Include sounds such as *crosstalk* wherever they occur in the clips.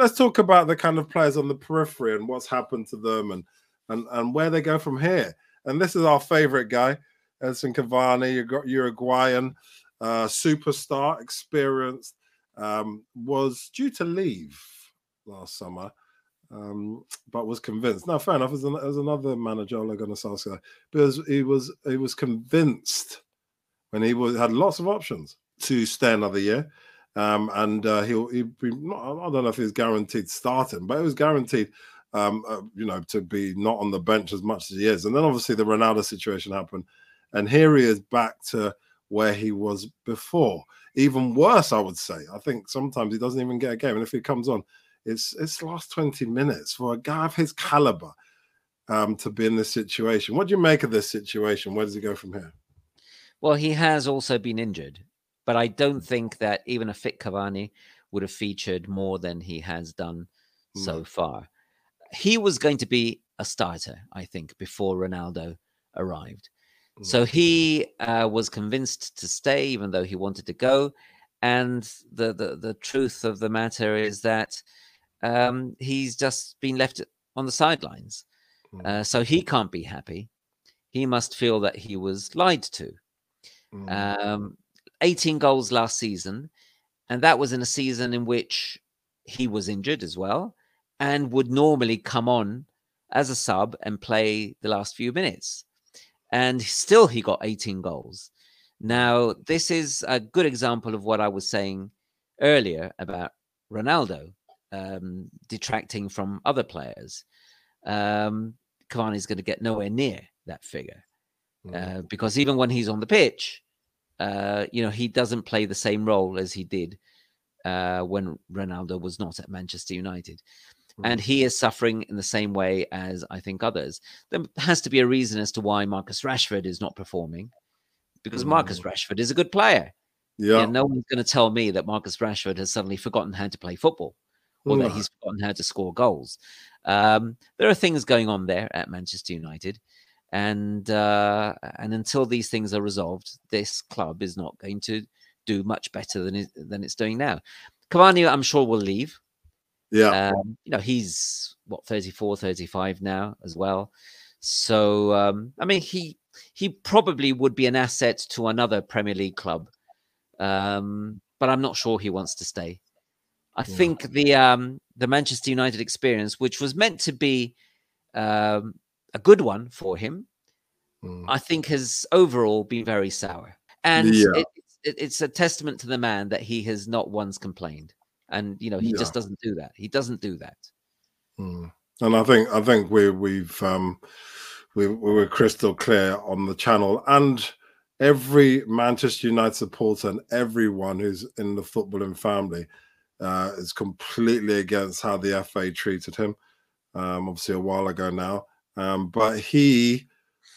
let's talk about the kind of players on the periphery and what's happened to them and and and where they go from here. And this is our favorite guy, Edinson Cavani, Uruguayan uh, superstar, experienced, um, was due to leave last summer, um, but was convinced. Now, fair enough. As, an, as another manager, Ole Gunnar Solskjaer, because he was he was convinced when he was had lots of options to stay another year. Um, and uh, he'll, he'll be not, I don't know if he's guaranteed starting, but it was guaranteed, um, uh, you know, to be not on the bench as much as he is. And then obviously the Ronaldo situation happened, and here he is back to where he was before. Even worse, I would say. I think sometimes he doesn't even get a game, and if he comes on, it's it's last twenty minutes for a guy of his caliber um, to be in this situation. What do you make of this situation? Where does he go from here? Well, he has also been injured, but I don't think that even a fit Cavani would have featured more than he has done mm. so far. He was going to be a starter, I think, before Ronaldo arrived. Mm. So he uh, was convinced to stay, even though he wanted to go. And the the, the truth of the matter is that um, he's just been left on the sidelines. Mm. Uh, so he can't be happy. He must feel that he was lied to. Mm. Um, 18 goals last season, and that was in a season in which he was injured as well and would normally come on as a sub and play the last few minutes. And still, he got 18 goals. Now, this is a good example of what I was saying earlier about Ronaldo um, detracting from other players. Um, Cavani is going to get nowhere near that figure mm. uh, because even when he's on the pitch, uh, you know, he doesn't play the same role as he did uh, when Ronaldo was not at Manchester United. And mm. he is suffering in the same way as I think others. There has to be a reason as to why Marcus Rashford is not performing, because Marcus mm. Rashford is a good player. Yeah. no one's going to tell me that Marcus Rashford has suddenly forgotten how to play football or that he's forgotten how to score goals. Um, there are things going on there at Manchester United and uh, and until these things are resolved, this club is not going to do much better than it, than it's doing now. Cavani, I'm sure, will leave. Yeah, um, you know he's what 34, 35 now as well. So um, I mean, he he probably would be an asset to another Premier League club, um, but I'm not sure he wants to stay. I yeah. think the um, the Manchester United experience, which was meant to be um, a good one for him, mm. I think has overall been very sour. And yeah. it, it, it's a testament to the man that he has not once complained. And you know, he yeah. just doesn't do that. He doesn't do that. Mm. And I think I think we we've um we, we were crystal clear on the channel and every Manchester United supporter and everyone who's in the footballing family uh, is completely against how the FA treated him. Um, obviously, a while ago now, um, but he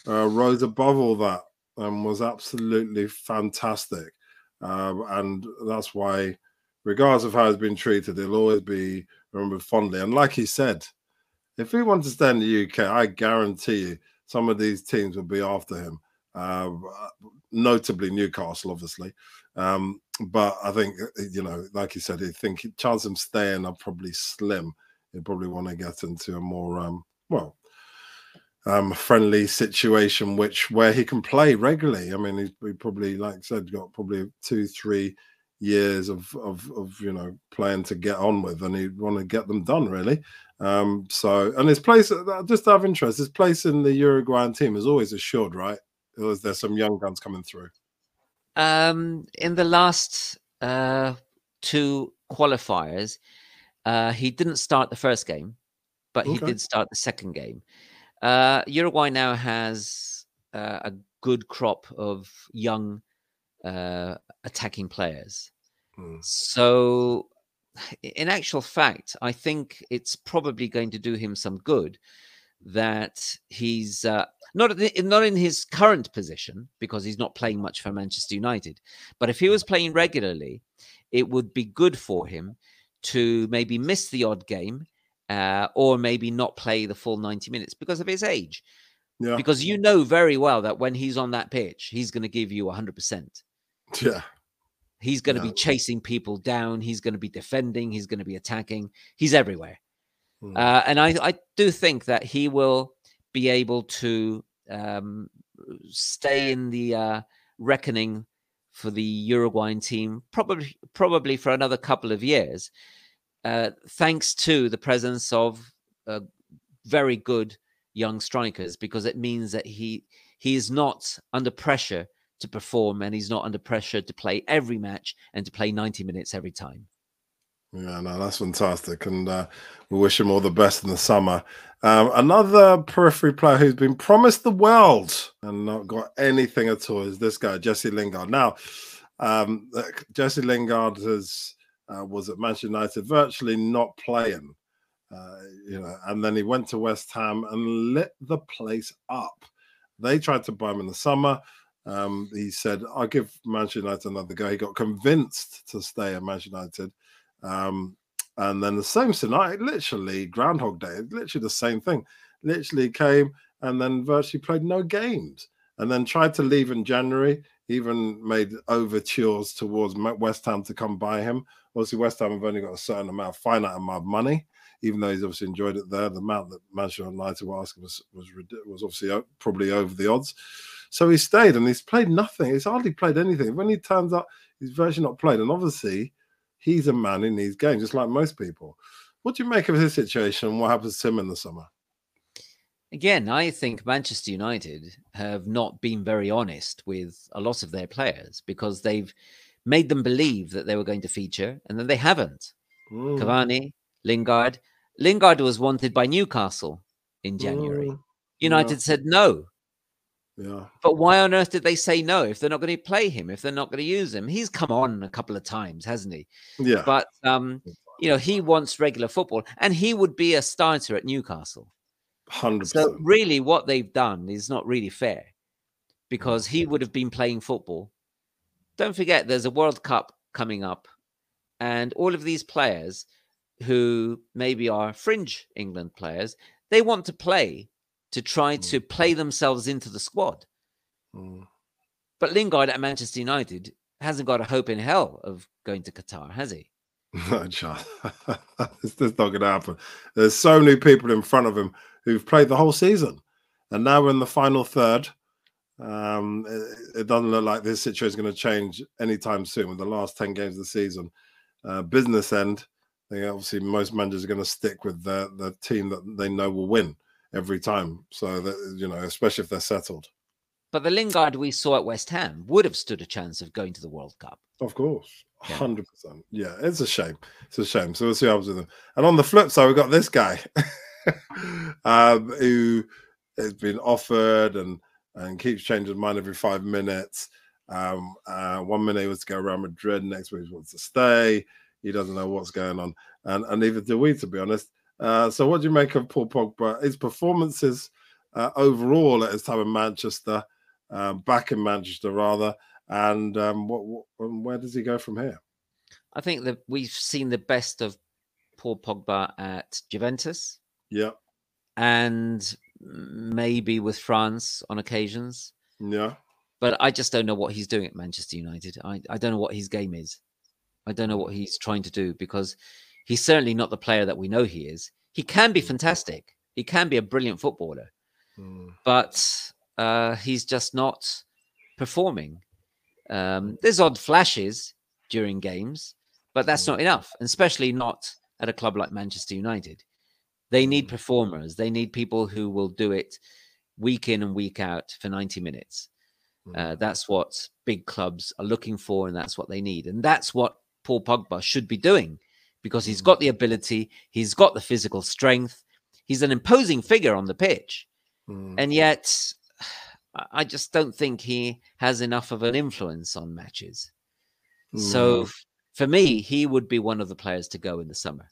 uh, rose above all that and was absolutely fantastic. Um, and that's why, regardless of how he's been treated, he'll always be remembered fondly. And like he said, if he wants to stay in the UK, I guarantee you some of these teams will be after him. Uh, notably Newcastle, obviously. Um, but I think, you know, like you said, I think chance of staying are probably slim. He'd probably want to get into a more, um, well, um, friendly situation, which where he can play regularly. I mean, he's he probably, like I said, got probably two, three years of, of, of you know playing to get on with, and he'd want to get them done really. Um, so, and his place, uh, just out of interest, his place in the Uruguayan team is always assured, right? Or is there some young guns coming through? Um, in the last uh, two qualifiers, uh, he didn't start the first game, but he okay. did start the second game. Uh, Uruguay now has uh, a good crop of young uh, attacking players. Mm. So, in actual fact, I think it's probably going to do him some good that he's uh, not not in his current position because he's not playing much for Manchester United. But if he was playing regularly, it would be good for him to maybe miss the odd game uh, or maybe not play the full 90 minutes because of his age. Yeah. Because you know very well that when he's on that pitch, he's going to give you 100%. *laughs* Yeah. He's going to Yeah. be chasing people down. He's going to be defending. He's going to be attacking. He's everywhere. Mm. Uh, and I, I do think that he will be able to um, stay in the uh, reckoning for the Uruguayan team, probably probably for another couple of years, uh, thanks to the presence of uh, very good young strikers, because it means that he he is not under pressure to perform, and he's not under pressure to play every match and to play ninety minutes every time. Yeah, no, that's fantastic, and uh, we wish him all the best in the summer. Um, another periphery player who's been promised the world and not got anything at all is this guy, Jesse Lingard. Now, um, Jesse Lingard has uh, was at Manchester United, virtually not playing, uh, you know, and then he went to West Ham and lit the place up. They tried to buy him in the summer. Um, he said, "I'll give Manchester United another go." He got convinced to stay at Manchester United. Um, and then the same tonight, literally Groundhog Day, literally the same thing. Literally came and then virtually played no games, and then tried to leave in January. Even made overtures towards West Ham to come buy him. Obviously, West Ham have only got a certain amount, finite amount of money. Even though he's obviously enjoyed it there, the amount that Manchester United were asking was was was obviously uh, probably over the odds. So he stayed and he's played nothing. He's hardly played anything. When he turns up, he's virtually not played. And obviously, he's a man in needs games, just like most people. What do you make of his situation? What happens to him in the summer? Again, I think Manchester United have not been very honest with a lot of their players because they've made them believe that they were going to feature and then they haven't. Mm, Cavani, Lingard. Lingard was wanted by Newcastle in January. mm, United said no. yeah, But why on earth did they say no if they're not going to play him, if they're not going to use him? He's come on a couple of times, hasn't he? yeah, But um, you know, he wants regular football and he would be a starter at Newcastle. Hundred So really, what they've done is not really fair because he would have been playing football. Don't forget, there's a World Cup coming up, and all of these players who maybe are fringe England players, they want to play to try Mm. to play themselves into the squad. Mm. But Lingard at Manchester United hasn't got a hope in hell of going to Qatar, has he? No chance. it's just not going to happen. There's so many people in front of him who've played the whole season, and now we're in the final third. Um, it, it doesn't look like this situation is going to change anytime soon. With the last ten games of the season, uh, business end, I think obviously most managers are going to stick with the the team that they know will win every time. So that you know, especially if they're settled. But the Lingard we saw at West Ham would have stood a chance of going to the World Cup. Of course. Yeah. Hundred percent. Yeah, it's a shame. It's a shame. So we'll see what happens with him. And on the flip side, we've got this guy *laughs* *laughs* um, who has been offered and and keeps changing mind every five minutes. Um, uh, one minute he wants to go around Madrid, next week he wants to stay. He doesn't know what's going on, and and neither do we, to be honest. Uh, so, what do you make of Paul Pogba? His performances uh, overall at his time in Manchester, uh, back in Manchester rather, and um, what, what and where does he go from here? I think that we've seen the best of Paul Pogba at Juventus Yeah, and maybe with France on occasions. yeah, But I just don't know what he's doing at Manchester United. I, I don't know what his game is. I don't know what he's trying to do because he's certainly not the player that we know he is. He can be fantastic. He can be a brilliant footballer, Mm, but uh, he's just not performing. Um, there's odd flashes during games, but that's not enough, and especially not at a club like Manchester United. They need performers. They need people who will do it week in and week out for 90 minutes. Uh, that's what big clubs are looking for, and that's what they need. And that's what Paul Pogba should be doing because he's got the ability, he's got the physical strength, he's an imposing figure on the pitch. mm, And yet, *sighs* I- just don't think he has enough of an influence on matches. So mm. f- for me, he would be one of the players to go in the summer.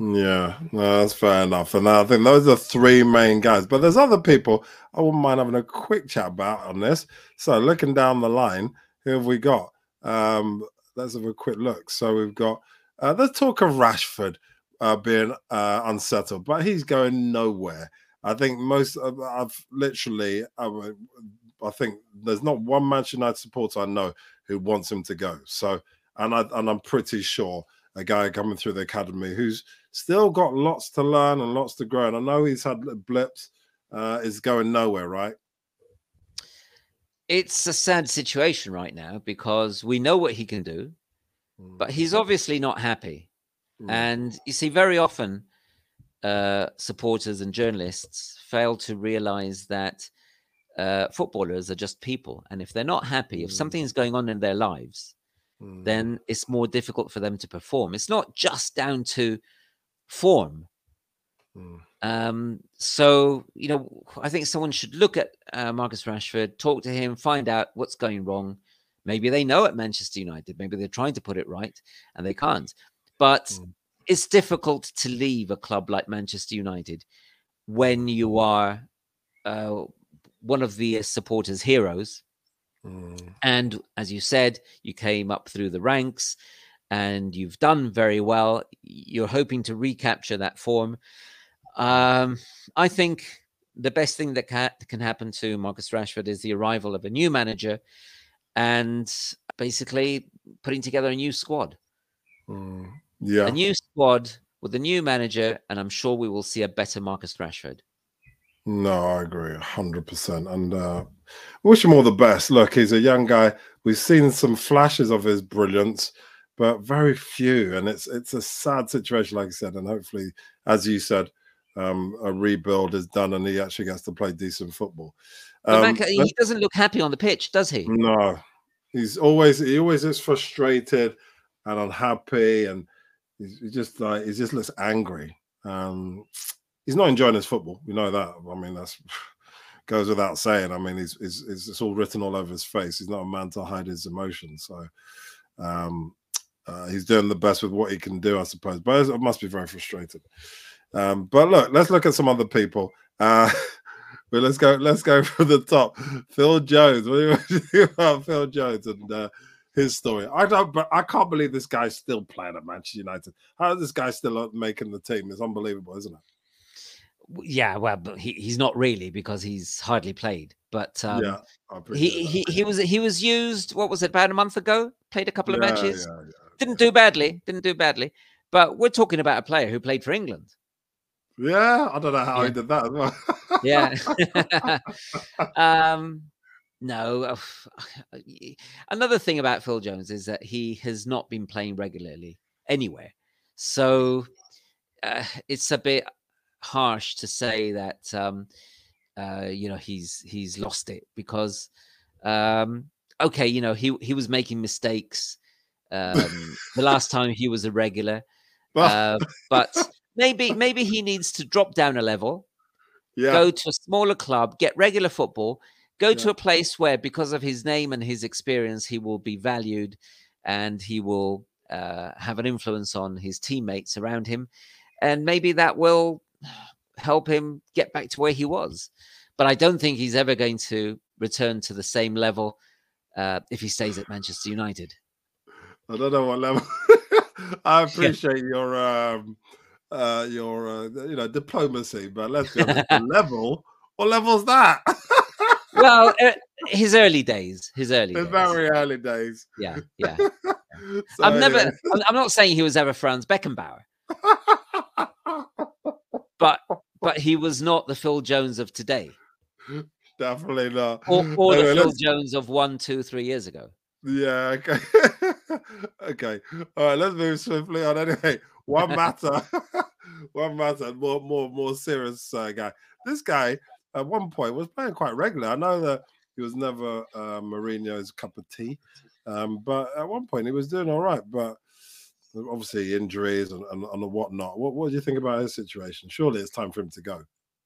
Yeah, no, that's fair enough. And I think those are three main guys. But there's other people I wouldn't mind having a quick chat about on this. So looking down the line, who have we got? Um, let's have a quick look. So we've got uh, the talk of Rashford uh, being uh, unsettled, but he's going nowhere. I think most of I've literally I, I think there's not one Manchester United supporter I know who wants him to go. So, and I and I'm pretty sure a guy coming through the academy who's still got lots to learn and lots to grow. And I know he's had blips, uh, is going nowhere, right? It's a sad situation right now because we know what he can do, mm. but he's obviously not happy. Mm. And you see, very often uh, supporters and journalists fail to realize that uh, footballers are just people. And if they're not happy, if mm. something is going on in their lives, mm. then it's more difficult for them to perform. It's not just down to form. Mm. Um, so, you know, I think someone should look at uh, Marcus Rashford, talk to him, find out what's going wrong. Maybe they know at Manchester United, maybe they're trying to put it right and they can't. But mm. it's difficult to leave a club like Manchester United when you are uh, one of the supporters' heroes. Mm. And as you said, you came up through the ranks and you've done very well. You're hoping to recapture that form. Um, I think the best thing that can, can happen to Marcus Rashford is the arrival of a new manager and basically putting together a new squad. Mm. Yeah. A new squad with a new manager, and I'm sure we will see a better Marcus Rashford. No, I agree, hundred percent. And uh, wish him all the best. Look, he's a young guy. We've seen some flashes of his brilliance, but very few. And it's it's a sad situation, like I said. And hopefully, as you said, um, a rebuild is done, and he actually gets to play decent football. Um, he doesn't look happy on the pitch, does he? No, he's always he always is frustrated and unhappy, and he's just like he just looks angry. Um, he's not enjoying his football. We know that. I mean, that's *sighs* goes without saying. I mean, he's, he's, he's, it's all written all over his face. He's not a man to hide his emotions. So um, uh, he's doing the best with what he can do, I suppose. But it must be very frustrated. Um, but look, let's look at some other people. Uh, *laughs* but let's go. Let's go *laughs* from the top. Phil Jones. *laughs* What do you think about Phil Jones and uh, his story? I don't. But I can't believe this guy's still playing at Manchester United. How is this guy still making the team? It's unbelievable, isn't it? yeah, well, but he, he's not really because he's hardly played. But um, yeah, he, he he was he was used. What was it? About a month ago, played a couple of yeah, matches. Yeah, Didn't do badly. Didn't do badly. But we're talking about a player who played for England. Yeah, I don't know how he did that as well. yeah. *laughs* *laughs* um, no. *sighs* Another thing about Phil Jones is that he has not been playing regularly anywhere. So uh, it's a bit harsh to say that um, uh, you know he's he's lost it because um, okay, you know he he was making mistakes um, the last *laughs* time he was a regular, uh, but maybe maybe he needs to drop down a level, yeah. go to a smaller club, get regular football, go yeah. to a place where because of his name and his experience he will be valued and he will uh, have an influence on his teammates around him and maybe that will help him get back to where he was. But I don't think he's ever going to return to the same level uh, if he stays at Manchester United. I don't know what level. *laughs* I appreciate yeah. your um, uh, your uh, you know diplomacy, but let's go *laughs* level. What level's that? well, uh, *laughs* his early days, his early, his days. very early days. Yeah, yeah. yeah. so, I've never. I'm, I'm not saying he was ever Franz Beckenbauer but but he was not the Phil Jones of today. Definitely not. Or, or anyway, the Phil Jones of one, two, three years ago. Yeah. Okay. Okay. All right. Let's move swiftly on. Anyway, Juan Mata. *laughs* Juan Mata. More, more, more serious uh, guy. This guy at one point was playing quite regular. I know that he was never uh, Mourinho's cup of tea, um, but at one point he was doing all right. But obviously injuries and, and, and whatnot. What, what do you think about his situation? Surely it's time for him to go.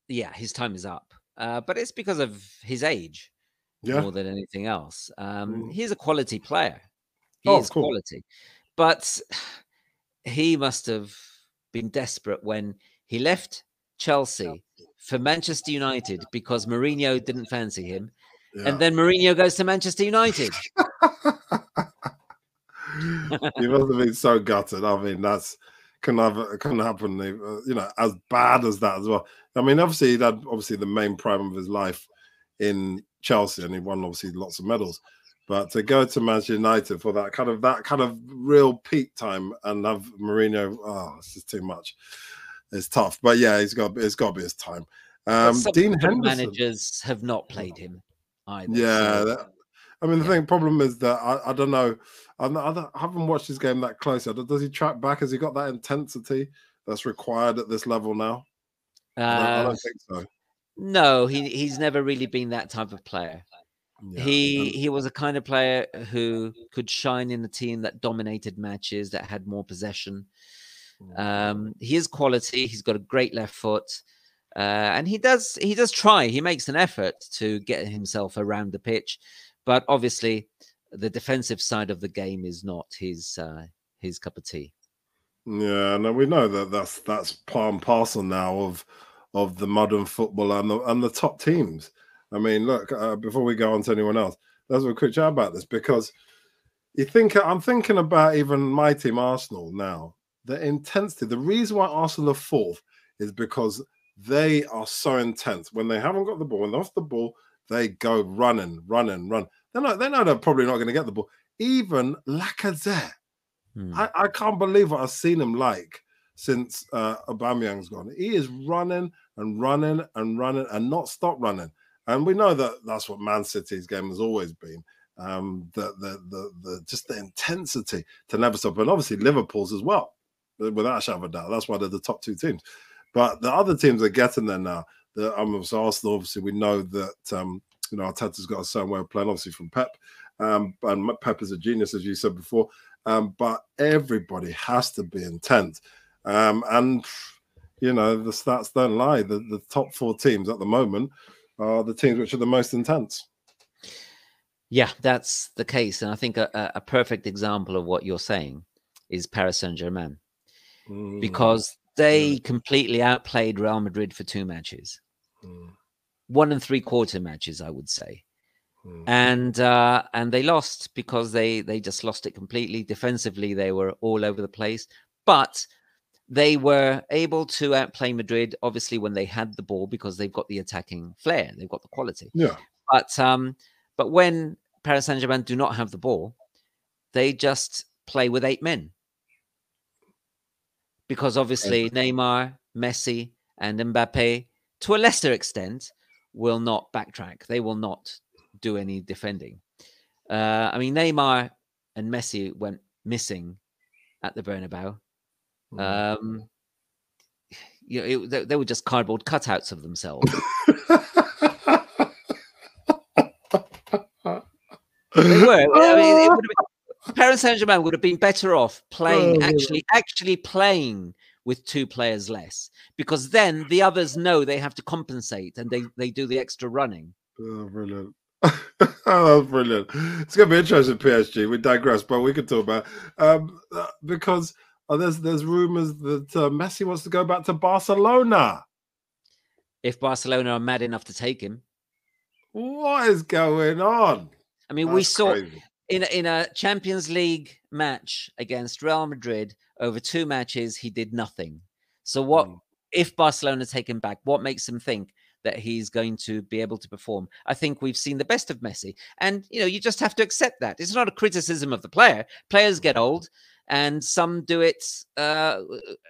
Yeah, his time is up. Uh, but it's because of his age yeah. more than anything else. Um, mm. He's a quality player. He oh, is cool. quality. But he must have been desperate when he left Chelsea for Manchester United because Mourinho didn't fancy him. Yeah. And then Mourinho goes to Manchester United. *laughs* he must have been so gutted. I mean, that's couldn't have couldn't happen. Uh, you know, as bad as that as well. I mean, obviously, he had obviously the main prime of his life in Chelsea, and he won obviously lots of medals. But to go to Manchester United for that kind of that kind of real peak time and have Mourinho, oh, it's just too much. It's tough, but yeah, he's got it's got to be his time. Um, Dean Henderson managers have not played him either. Yeah, so. that, I mean the yeah. thing problem is that I, I don't know. I'm not, I haven't watched his game that closely. Does he track back? Has he got that intensity that's required at this level now? Uh, I, don't, I don't think so. No, he he's never really been that type of player. Yeah. He he was a kind of player who could shine in a team that dominated matches, that had more possession. Mm. Um, he is quality. He's got a great left foot, uh, and he does he does try. He makes an effort to get himself around the pitch, but obviously, the defensive side of the game is not his uh, his cup of tea. Yeah, no, we know that that's that's part and parcel now of of the modern football and the and the top teams. I mean, look, uh, before we go on to anyone else, let's have a quick chat about this because you think I'm thinking about even my team, Arsenal, now. The intensity, the reason why Arsenal are fourth is because they are so intense. When they haven't got the ball, when they're off the ball, they go running, running, run. They're not, they know they're probably not going to get the ball. Even Lacazette, hmm. I, I can't believe what I've seen him like since uh, Aubameyang's gone. He is running and running and running and not stop running. And we know that that's what Man City's game has always been. Um, the, the the the just the intensity to never stop, and obviously Liverpool's as well, without a shadow of a doubt. That's why they're the top two teams. But the other teams are getting there now. The um, so Arsenal, obviously, we know that um, you know Arteta's got a certain way of playing, obviously from Pep, um, and Pep is a genius, as you said before. Um, but everybody has to be intent, um, and you know the stats don't lie. The the top four teams at the moment are the teams which are the most intense. Yeah, that's the case, and I think a, a perfect example of what you're saying is Paris Saint Germain, mm. because they mm. completely outplayed Real Madrid for two matches, mm. one and three quarter matches, I would say, mm. and uh, and they lost because they they just lost it completely. Defensively, they were all over the place, but they were able to outplay Madrid, obviously, when they had the ball because they've got the attacking flair, they've got the quality. Yeah. But um, but when Paris Saint Germain do not have the ball, they just play with eight men because obviously Neymar, Messi, and Mbappe, to a lesser extent, will not backtrack. They will not do any defending. Uh, I mean, Neymar and Messi went missing at the Bernabeu Mm. Um, you know, it, they, they, were just cardboard cutouts of themselves. *laughs* they were. I mean, *laughs* been, Paris Saint Germain would have been better off playing, oh, actually, actually playing with two players less, because then the others know they have to compensate and they they do the extra running. Oh, brilliant. *laughs* oh, brilliant. It's going to be interesting, PSG. We digress, but we can talk about um, uh, because Oh, there's there's rumors that uh, Messi wants to go back to Barcelona. If Barcelona are mad enough to take him, what is going on? I mean, That's we saw crazy. in a, in a Champions League match against Real Madrid over two matches, he did nothing. So what mm. if Barcelona take him back? What makes them think that he's going to be able to perform? I think we've seen the best of Messi, and you know, you just have to accept that. It's not a criticism of the player. Players get old and some do it uh,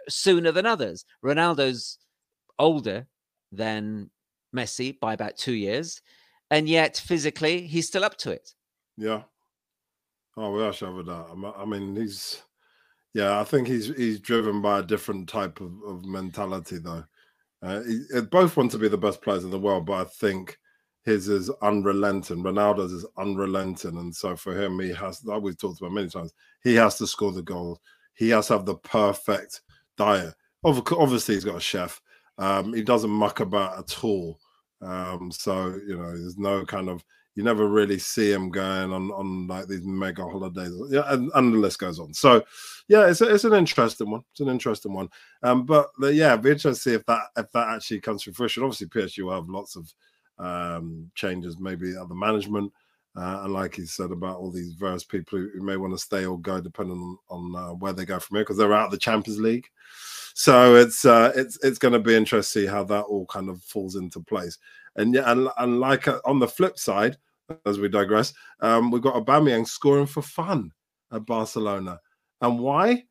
sooner than others. Ronaldo's older than Messi by about two years, and yet physically he's still up to it. Yeah. Oh, without shadow of that. I mean, he's yeah. I think he's he's driven by a different type of, of mentality, though. Uh, he, both want to be the best players in the world, but I think his is unrelenting. Ronaldo's is unrelenting, and so for him, he has. Like we've talked about many times, he has to score the goal. He has to have the perfect diet. Obviously, he's got a chef. Um, he doesn't muck about at all. Um, so you know, there's no kind of you never really see him going on on like these mega holidays. Yeah, and, and the list goes on. So yeah, it's a, it's an interesting one. It's an interesting one. Um, but yeah, be interested to see if that if that actually comes to fruition. Obviously, PSG will have lots of um, changes, maybe at the management. Uh, and like he said about all these various people who, who may want to stay or go, depending on, on uh, where they go from here, because they're out of the Champions League. So it's uh, it's it's going to be interesting to see how that all kind of falls into place. And yeah, and, and like uh, on the flip side, as we digress, um, we've got Aubameyang scoring for fun at Barcelona. And why?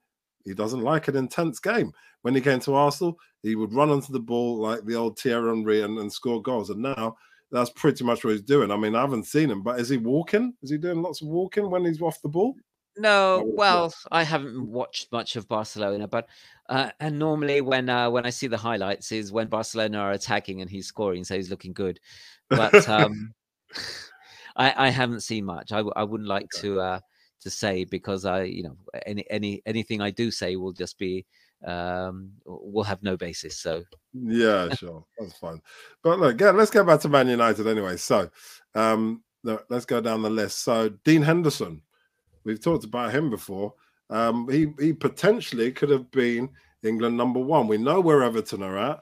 He doesn't like an intense game. When he came to Arsenal, he would run onto the ball like the old Thierry Henry and, and score goals. And now that's pretty much what he's doing. I mean, I haven't seen him, but is he walking? Is he doing lots of walking when he's off the ball? No, well, I haven't watched much of Barcelona, but uh, and normally when uh, when I see the highlights is when Barcelona are attacking and he's scoring, so he's looking good. But *laughs* um, *laughs* I, I haven't seen much. I, I wouldn't like to uh, to say because I, you know, any any anything I do say will just be um will have no basis. So yeah, sure, that's fine. But look, yeah, let's go back to Man United anyway. So um, look, let's go down the list. So Dean Henderson, we've talked about him before. Um, he he potentially could have been England number one. We know where Everton are at.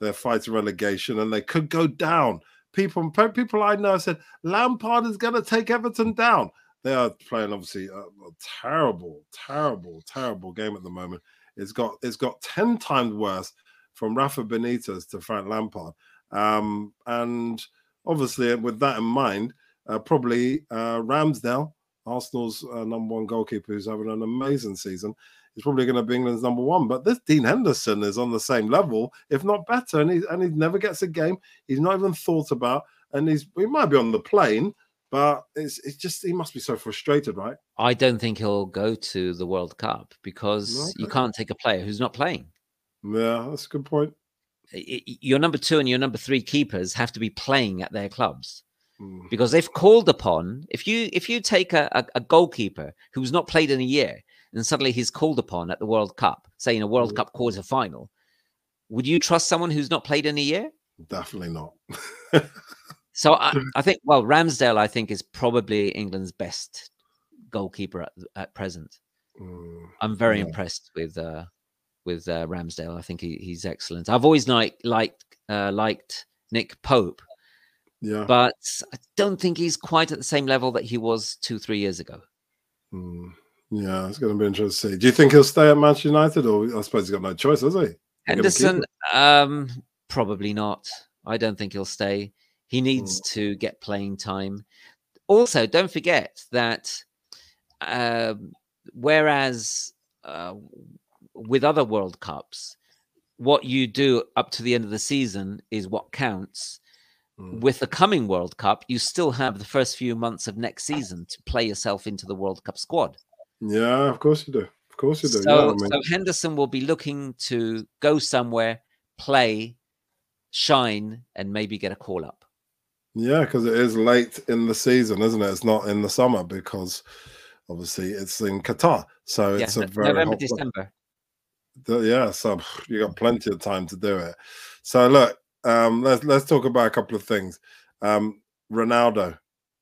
They're fighting relegation, and they could go down. People, people I know said Lampard is going to take Everton down. They are playing obviously a, a terrible, terrible, terrible game at the moment. It's got it's got ten times worse from Rafa Benitez to Frank Lampard, um, and obviously with that in mind, uh, probably uh, Ramsdale, Arsenal's uh, number one goalkeeper, who's having an amazing season, is probably going to be England's number one. But this Dean Henderson is on the same level, if not better, and he and he never gets a game. He's not even thought about, and he's he might be on the plane, but it's it's just he must be so frustrated, right? I don't think he'll go to the World Cup because okay. you can't take a player who's not playing. Yeah, that's a good point. Your number two and your number three keepers have to be playing at their clubs. Mm. Because if called upon, if you if you take a, a, a, goalkeeper who's not played in a year and suddenly he's called upon at the World Cup, say in a World mm. Cup quarter final, would you trust someone who's not played in a year? Definitely not. *laughs* So I, *laughs* I, think, well, Ramsdale, I think, is probably England's best goalkeeper at, at present. Mm, I'm very yeah. impressed with uh, with uh, Ramsdale. I think he, he's excellent. I've always liked liked uh, liked Nick Pope, yeah, but I don't think he's quite at the same level that he was two three years ago. Mm, yeah, it's going to be interesting. To see. Do you think he'll stay at Manchester United, or I suppose he's got no choice, has he? Henderson, um, probably not. I don't think he'll stay. He needs mm. to get playing time. Also, don't forget that uh, whereas uh, with other World Cups, what you do up to the end of the season is what counts. Mm. With the coming World Cup, you still have the first few months of next season to play yourself into the World Cup squad. Yeah, of course you do. Of course you do. So, yeah, I mean... so Henderson will be looking to go somewhere, play, shine, and maybe get a call up. Yeah, because it is late in the season, isn't it? It's not in the summer because obviously it's in Qatar. So it's yeah, a very November, December. Yeah, so *sighs* you got plenty of time to do it. So look, um, let's let's talk about a couple of things. Um, Ronaldo,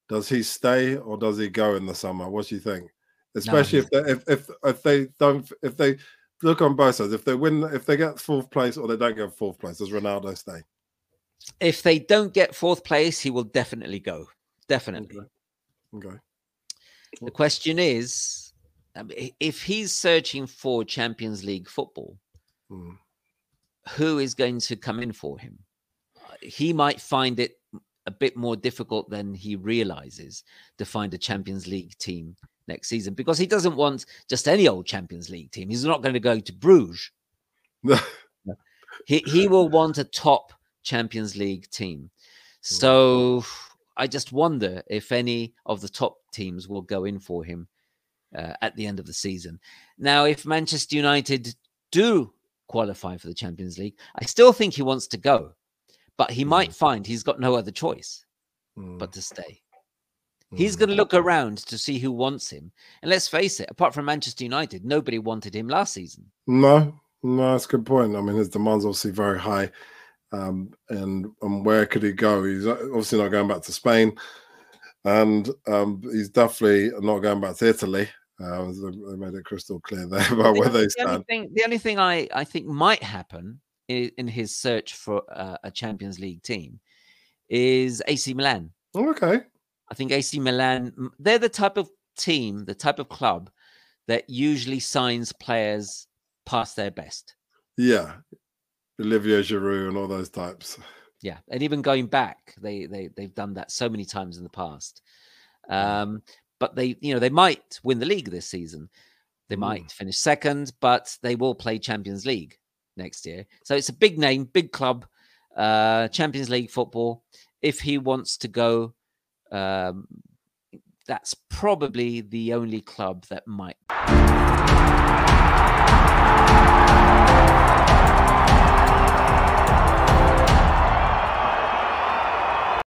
does he stay or does he go in the summer? What do you think? Especially no, if they if, if if they don't if they look on both sides, if they win, if they get fourth place or they don't get fourth place, does Ronaldo stay? If they don't get fourth place, he will definitely go. Definitely. Okay. okay. The question is, if he's searching for Champions League football, hmm. who is going to come in for him? He might find it a bit more difficult than he realizes to find a Champions League team next season because he doesn't want just any old Champions League team. He's not going to go to Bruges. *laughs* he he will want a top Champions League team. So I just wonder if any of the top teams will go in for him uh, at the end of the season. Now, if Manchester United do qualify for the Champions League, I still think he wants to go, but he mm. might find he's got no other choice mm. but to stay. He's going to look around to see who wants him. And let's face it, apart from Manchester United, nobody wanted him last season. No, no, that's a good point. I mean, his demand's obviously very high. Um, and and where could he go? He's obviously not going back to Spain, and um, he's definitely not going back to Italy. Uh, they made it crystal clear *laughs* there about where they stand. The only thing, the only thing I, I think might happen in, in his search for uh, a Champions League team is AC Milan. Oh, okay. I think AC Milan, they're the type of team, the type of club that usually signs players past their best. Yeah. Olivier Giroud and all those types. Yeah. And even going back, they they they've done that so many times in the past. Mm. Um, but they, you know, they might win the league this season. They mm. might finish second, but they will play Champions League next year. So it's a big name, big club, uh, Champions League football. If he wants to go, um, that's probably the only club that might.